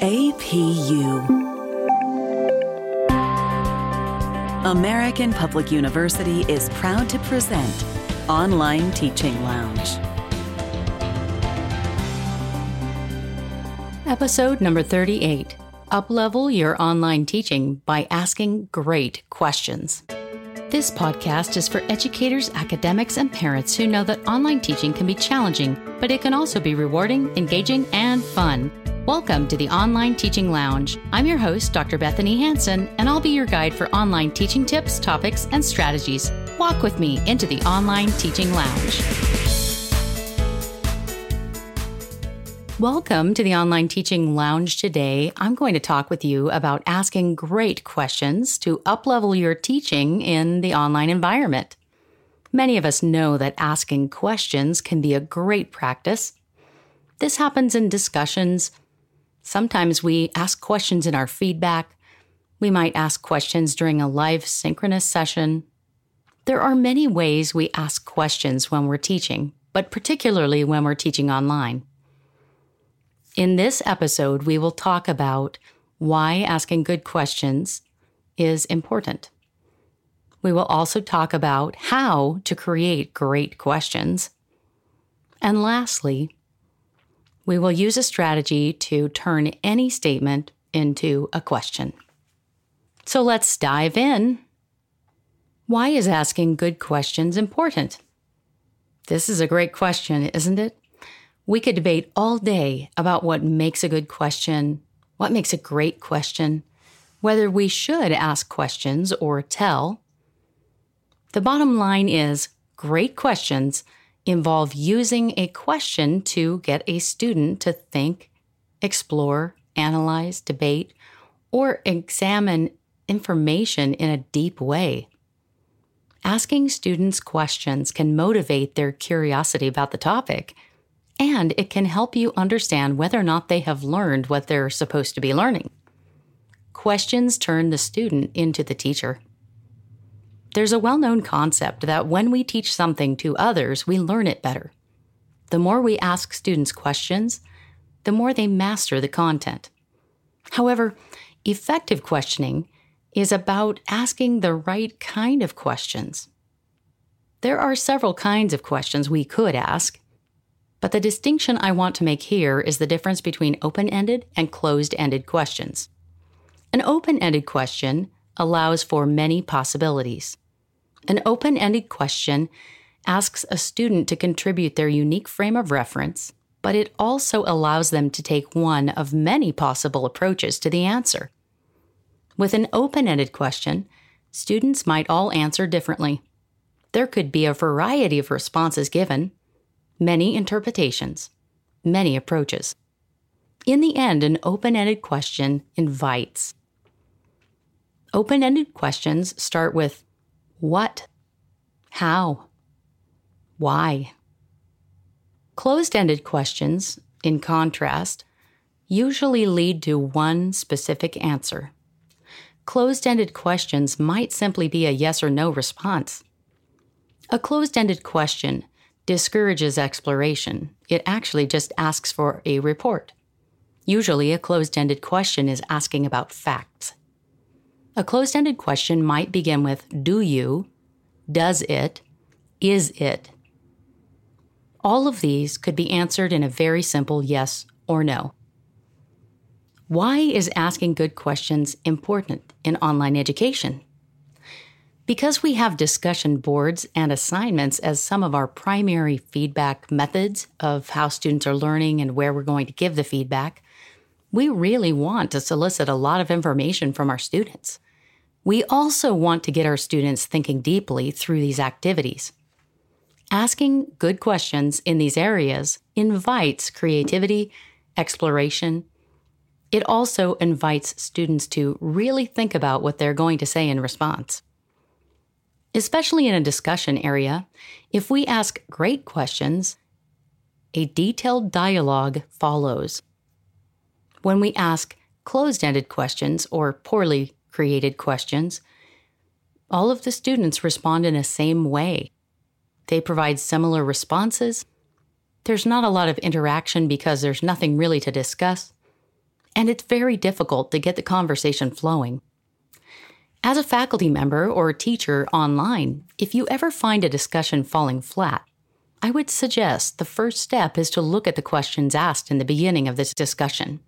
APU. American Public University is proud to present Online Teaching Lounge. Episode number 38 Uplevel Your Online Teaching by Asking Great Questions. This podcast is for educators, academics, and parents who know that online teaching can be challenging, but it can also be rewarding, engaging, and fun. Welcome to the Online Teaching Lounge. I'm your host, Dr. Bethanie Hansen, and I'll be your guide for online teaching tips, topics, and strategies. Walk with me into the Online Teaching Lounge. Welcome to the Online Teaching Lounge today. I'm going to talk with you about asking great questions to uplevel your teaching in the online environment. Many of us know that asking questions can be a great practice. This happens in discussions. Sometimes we ask questions in our feedback. We might ask questions during a live synchronous session. There are many ways we ask questions when we're teaching, but particularly when we're teaching online. In this episode, we will talk about why asking good questions is important. We will also talk about how to create great questions. And lastly, we will use a strategy to turn any statement into a question. So let's dive in. Why is asking good questions important? This is a great question, isn't it? We could debate all day about what makes a good question, what makes a great question, whether we should ask questions or tell. The bottom line is great questions involve using a question to get a student to think, explore, analyze, debate, or examine information in a deep way. Asking students questions can motivate their curiosity about the topic and it can help you understand whether or not they have learned what they're supposed to be learning. Questions turn the student into the teacher. There's a well known concept that when we teach something to others, we learn it better. The more we ask students questions, the more they master the content. However, effective questioning is about asking the right kind of questions. There are several kinds of questions we could ask, but the distinction I want to make here is the difference between open ended and closed ended questions. An open ended question allows for many possibilities. An open ended question asks a student to contribute their unique frame of reference, but it also allows them to take one of many possible approaches to the answer. With an open ended question, students might all answer differently. There could be a variety of responses given, many interpretations, many approaches. In the end, an open ended question invites. Open ended questions start with what, how, why. Closed ended questions, in contrast, usually lead to one specific answer. Closed ended questions might simply be a yes or no response. A closed ended question discourages exploration. It actually just asks for a report. Usually, a closed ended question is asking about facts. A closed ended question might begin with Do you? Does it? Is it? All of these could be answered in a very simple yes or no. Why is asking good questions important in online education? Because we have discussion boards and assignments as some of our primary feedback methods of how students are learning and where we're going to give the feedback, we really want to solicit a lot of information from our students. We also want to get our students thinking deeply through these activities. Asking good questions in these areas invites creativity, exploration. It also invites students to really think about what they're going to say in response. Especially in a discussion area, if we ask great questions, a detailed dialogue follows. When we ask closed ended questions or poorly created questions, all of the students respond in the same way. They provide similar responses. There's not a lot of interaction because there's nothing really to discuss. and it's very difficult to get the conversation flowing. As a faculty member or teacher online, if you ever find a discussion falling flat, I would suggest the first step is to look at the questions asked in the beginning of this discussion.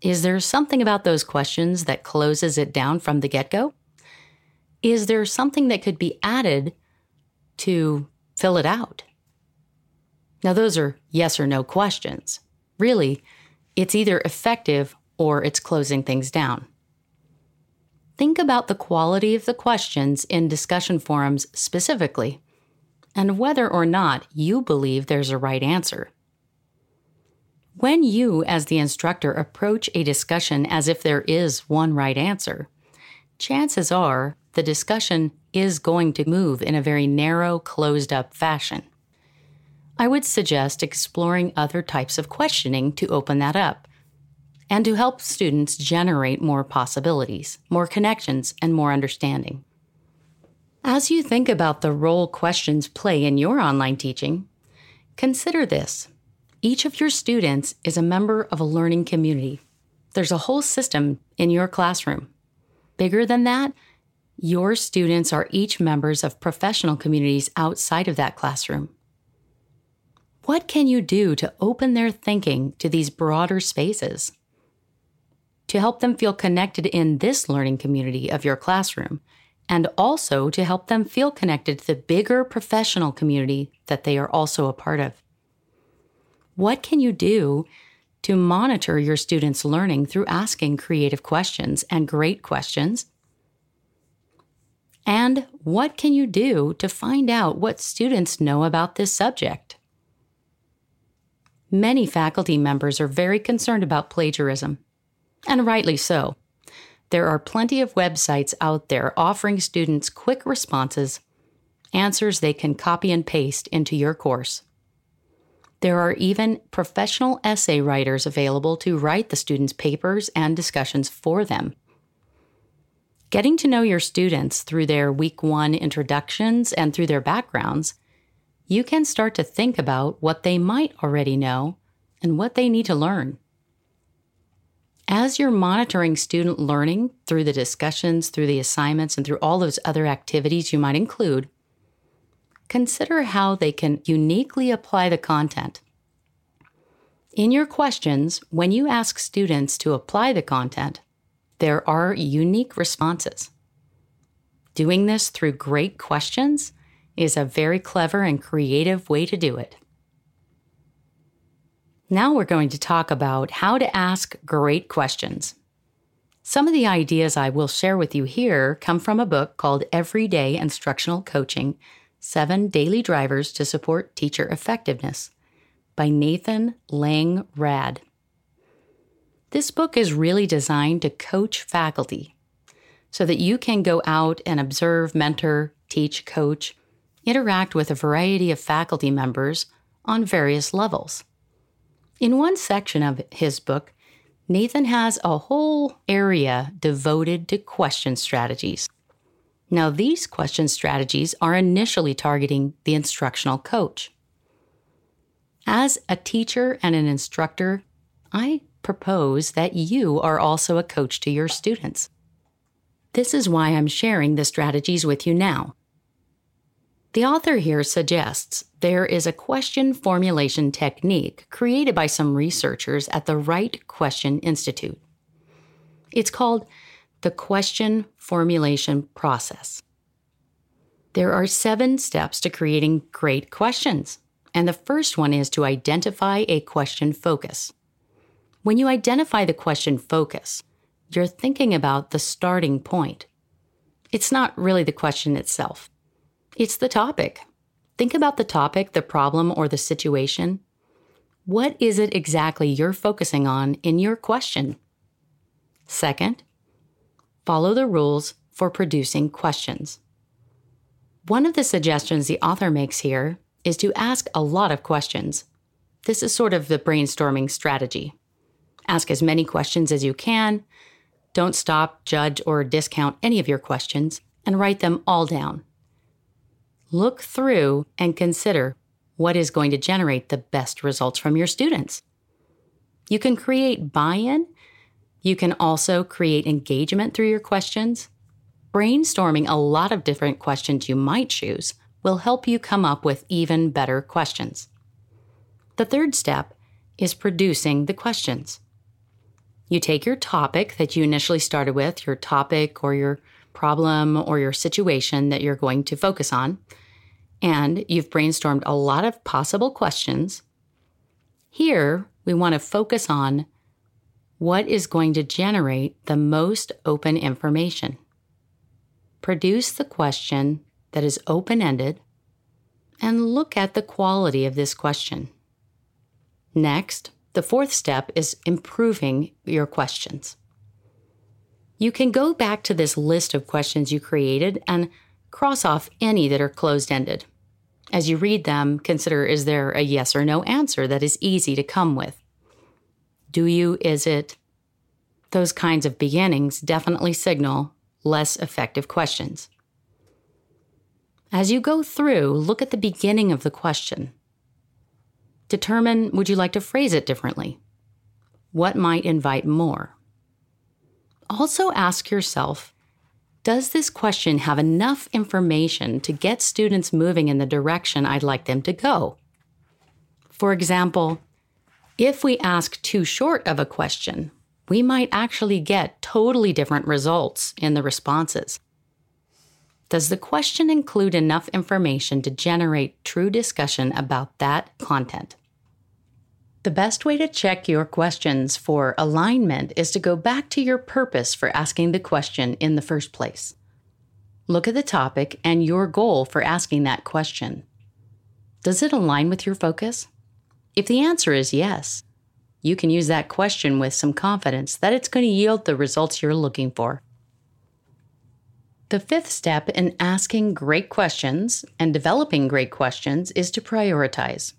Is there something about those questions that closes it down from the get go? Is there something that could be added to fill it out? Now, those are yes or no questions. Really, it's either effective or it's closing things down. Think about the quality of the questions in discussion forums specifically, and whether or not you believe there's a right answer. When you, as the instructor, approach a discussion as if there is one right answer, chances are the discussion is going to move in a very narrow, closed up fashion. I would suggest exploring other types of questioning to open that up and to help students generate more possibilities, more connections, and more understanding. As you think about the role questions play in your online teaching, consider this. Each of your students is a member of a learning community. There's a whole system in your classroom. Bigger than that, your students are each members of professional communities outside of that classroom. What can you do to open their thinking to these broader spaces? To help them feel connected in this learning community of your classroom, and also to help them feel connected to the bigger professional community that they are also a part of. What can you do to monitor your students' learning through asking creative questions and great questions? And what can you do to find out what students know about this subject? Many faculty members are very concerned about plagiarism, and rightly so. There are plenty of websites out there offering students quick responses, answers they can copy and paste into your course. There are even professional essay writers available to write the students' papers and discussions for them. Getting to know your students through their week one introductions and through their backgrounds you can start to think about what they might already know and what they need to learn. As you're monitoring student learning through the discussions, through the assignments, and through all those other activities you might include, consider how they can uniquely apply the content. In your questions, when you ask students to apply the content, there are unique responses. Doing this through great questions is a very clever and creative way to do it. Now we're going to talk about how to ask great questions. Some of the ideas I will share with you here come from a book called Everyday Instructional Coaching Seven Daily Drivers to Support Teacher Effectiveness by Nathan Lang Rad. This book is really designed to coach faculty so that you can go out and observe, mentor, teach, coach, interact with a variety of faculty members on various levels. In one section of his book, Nathan has a whole area devoted to question strategies. Now, these question strategies are initially targeting the instructional coach. As a teacher and an instructor, I propose that you are also a coach to your students. This is why I'm sharing the strategies with you now. The author here suggests there is a question formulation technique created by some researchers at the Right Question Institute. It's called the question formulation process. There are seven steps to creating great questions, and the first one is to identify a question focus. When you identify the question focus, you're thinking about the starting point. It's not really the question itself. It's the topic. Think about the topic, the problem, or the situation. What is it exactly you're focusing on in your question? Second, follow the rules for producing questions. One of the suggestions the author makes here is to ask a lot of questions. This is sort of the brainstorming strategy. Ask as many questions as you can. Don't stop, judge, or discount any of your questions, and write them all down look through and consider what is going to generate the best results from your students. You can create buy in You can also create engagement through your questions. Brainstorming a lot of different questions you might choose will help you come up with even better questions. The third step is producing the questions. You take your topic that you initially started with, your topic or your problem or your situation that you're going to focus on, and you've brainstormed a lot of possible questions. Here, we want to focus on what is going to generate the most open information. Produce the question that is open ended and look at the quality of this question. Next, the fourth step is improving your questions. You can go back to this list of questions you created and cross off any that are closed ended. As you read them, consider is there a yes or no answer that is easy to come with? Do you, is it? Those kinds of beginnings definitely signal less effective questions. As you go through, look at the beginning of the question. Determine would you like to phrase it differently? What might invite more? Also ask yourself Does this question have enough information to get students moving in the direction I'd like them to go? For example, if we ask too short of a question, we might actually get totally different results in the responses. Does the question include enough information to generate true discussion about that content? The best way to check your questions for alignment is to go back to your purpose for asking the question in the first place. Look at the topic and your goal for asking that question. Does it align with your focus? If the answer is yes, you can use that question with some confidence that it's going to yield the results you're looking for. The fifth step in asking great questions and developing great questions is to prioritize.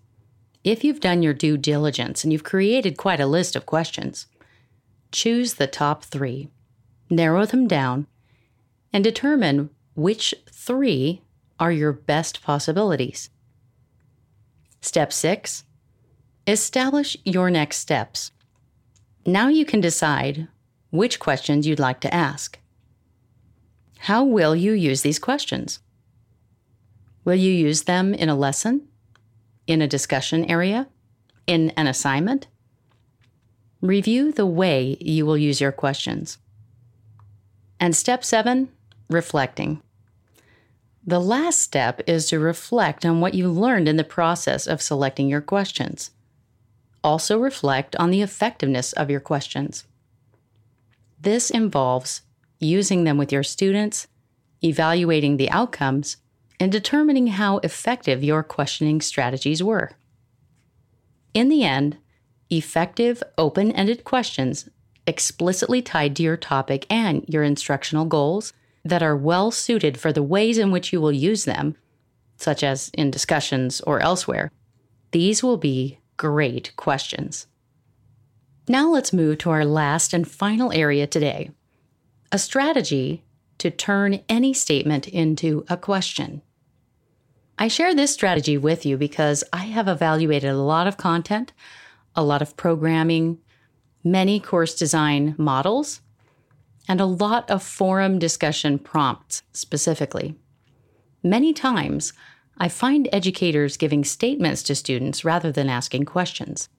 If you've done your due diligence and you've created quite a list of questions, choose the top three, narrow them down, and determine which three are your best possibilities. Step six establish your next steps. Now you can decide which questions you'd like to ask. How will you use these questions? Will you use them in a lesson? in a discussion area, in an assignment. Review the way you will use your questions. And step seven, reflecting. The last step is to reflect on what you learned in the process of selecting your questions. Also, reflect on the effectiveness of your questions. This involves using them with your students, evaluating the outcomes, and determining how effective your questioning strategies were. In the end, effective open ended questions explicitly tied to your topic and your instructional goals that are well suited for the ways in which you will use them, such as in discussions or elsewhere, these will be great questions. Now let's move to our last and final area today a strategy to turn any statement into a question. I share this strategy with you because I have evaluated a lot of content, a lot of programming, many course design models, and a lot of forum discussion prompts specifically. Many times, I find educators giving statements to students rather than asking questions.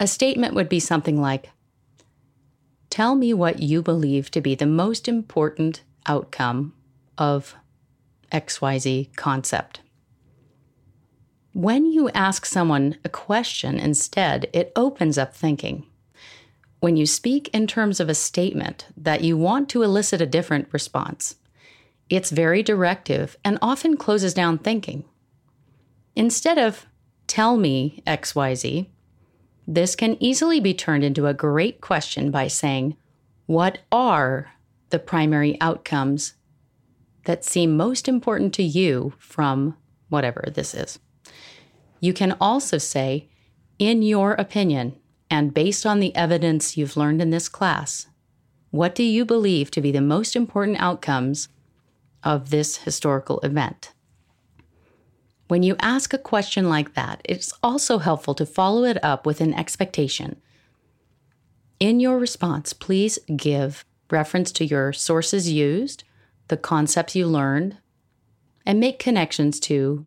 A statement would be something like Tell me what you believe to be the most important outcome of XYZ concept. When you ask someone a question instead, it opens up thinking. When you speak in terms of a statement that you want to elicit a different response, it's very directive and often closes down thinking. Instead of, tell me XYZ, this can easily be turned into a great question by saying, What are the primary outcomes that seem most important to you from whatever this is. You can also say, in your opinion, and based on the evidence you've learned in this class, what do you believe to be the most important outcomes of this historical event? When you ask a question like that, it's also helpful to follow it up with an expectation. In your response, please give reference to your sources used, the concepts you learned, and make connections to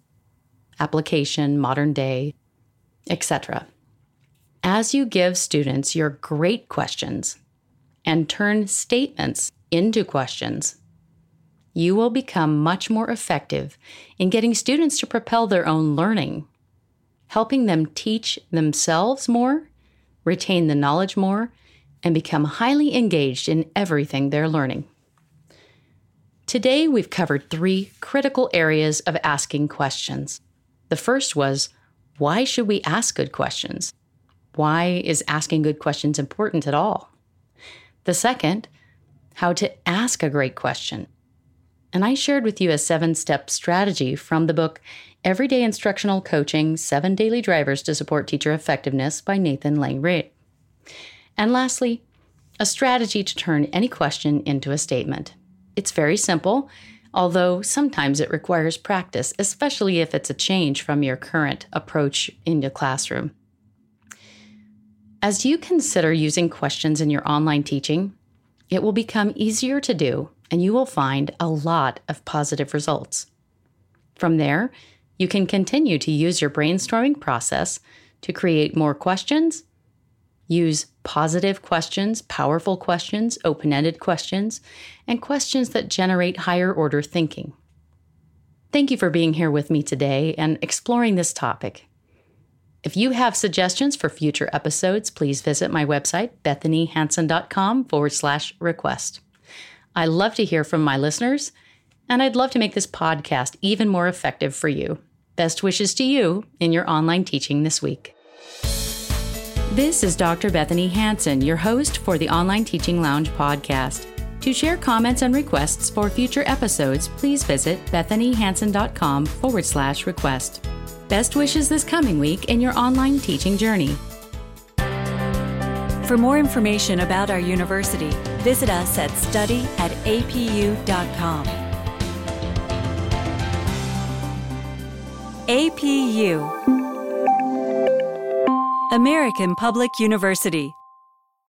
application, modern day, etc. As you give students your great questions and turn statements into questions, you will become much more effective in getting students to propel their own learning, helping them teach themselves more, retain the knowledge more, and become highly engaged in everything they're learning. Today, we've covered three critical areas of asking questions. The first was why should we ask good questions? Why is asking good questions important at all? The second, how to ask a great question. And I shared with you a seven step strategy from the book Everyday Instructional Coaching Seven Daily Drivers to Support Teacher Effectiveness by Nathan Lang-Raad. And lastly, a strategy to turn any question into a statement. It's very simple, although sometimes it requires practice, especially if it's a change from your current approach in your classroom. As you consider using questions in your online teaching, it will become easier to do and you will find a lot of positive results. From there, you can continue to use your brainstorming process to create more questions Use positive questions, powerful questions, open ended questions, and questions that generate higher order thinking. Thank you for being here with me today and exploring this topic. If you have suggestions for future episodes, please visit my website, bethaniehansen.com forward slash request. I love to hear from my listeners, and I'd love to make this podcast even more effective for you. Best wishes to you in your online teaching this week. This is Dr. Bethanie Hansen, your host for the Online Teaching Lounge podcast. To share comments and requests for future episodes, please visit bethaniehansen.com forward slash request. Best wishes this coming week in your online teaching journey. For more information about our university, visit us at study at apu.com. APU American Public University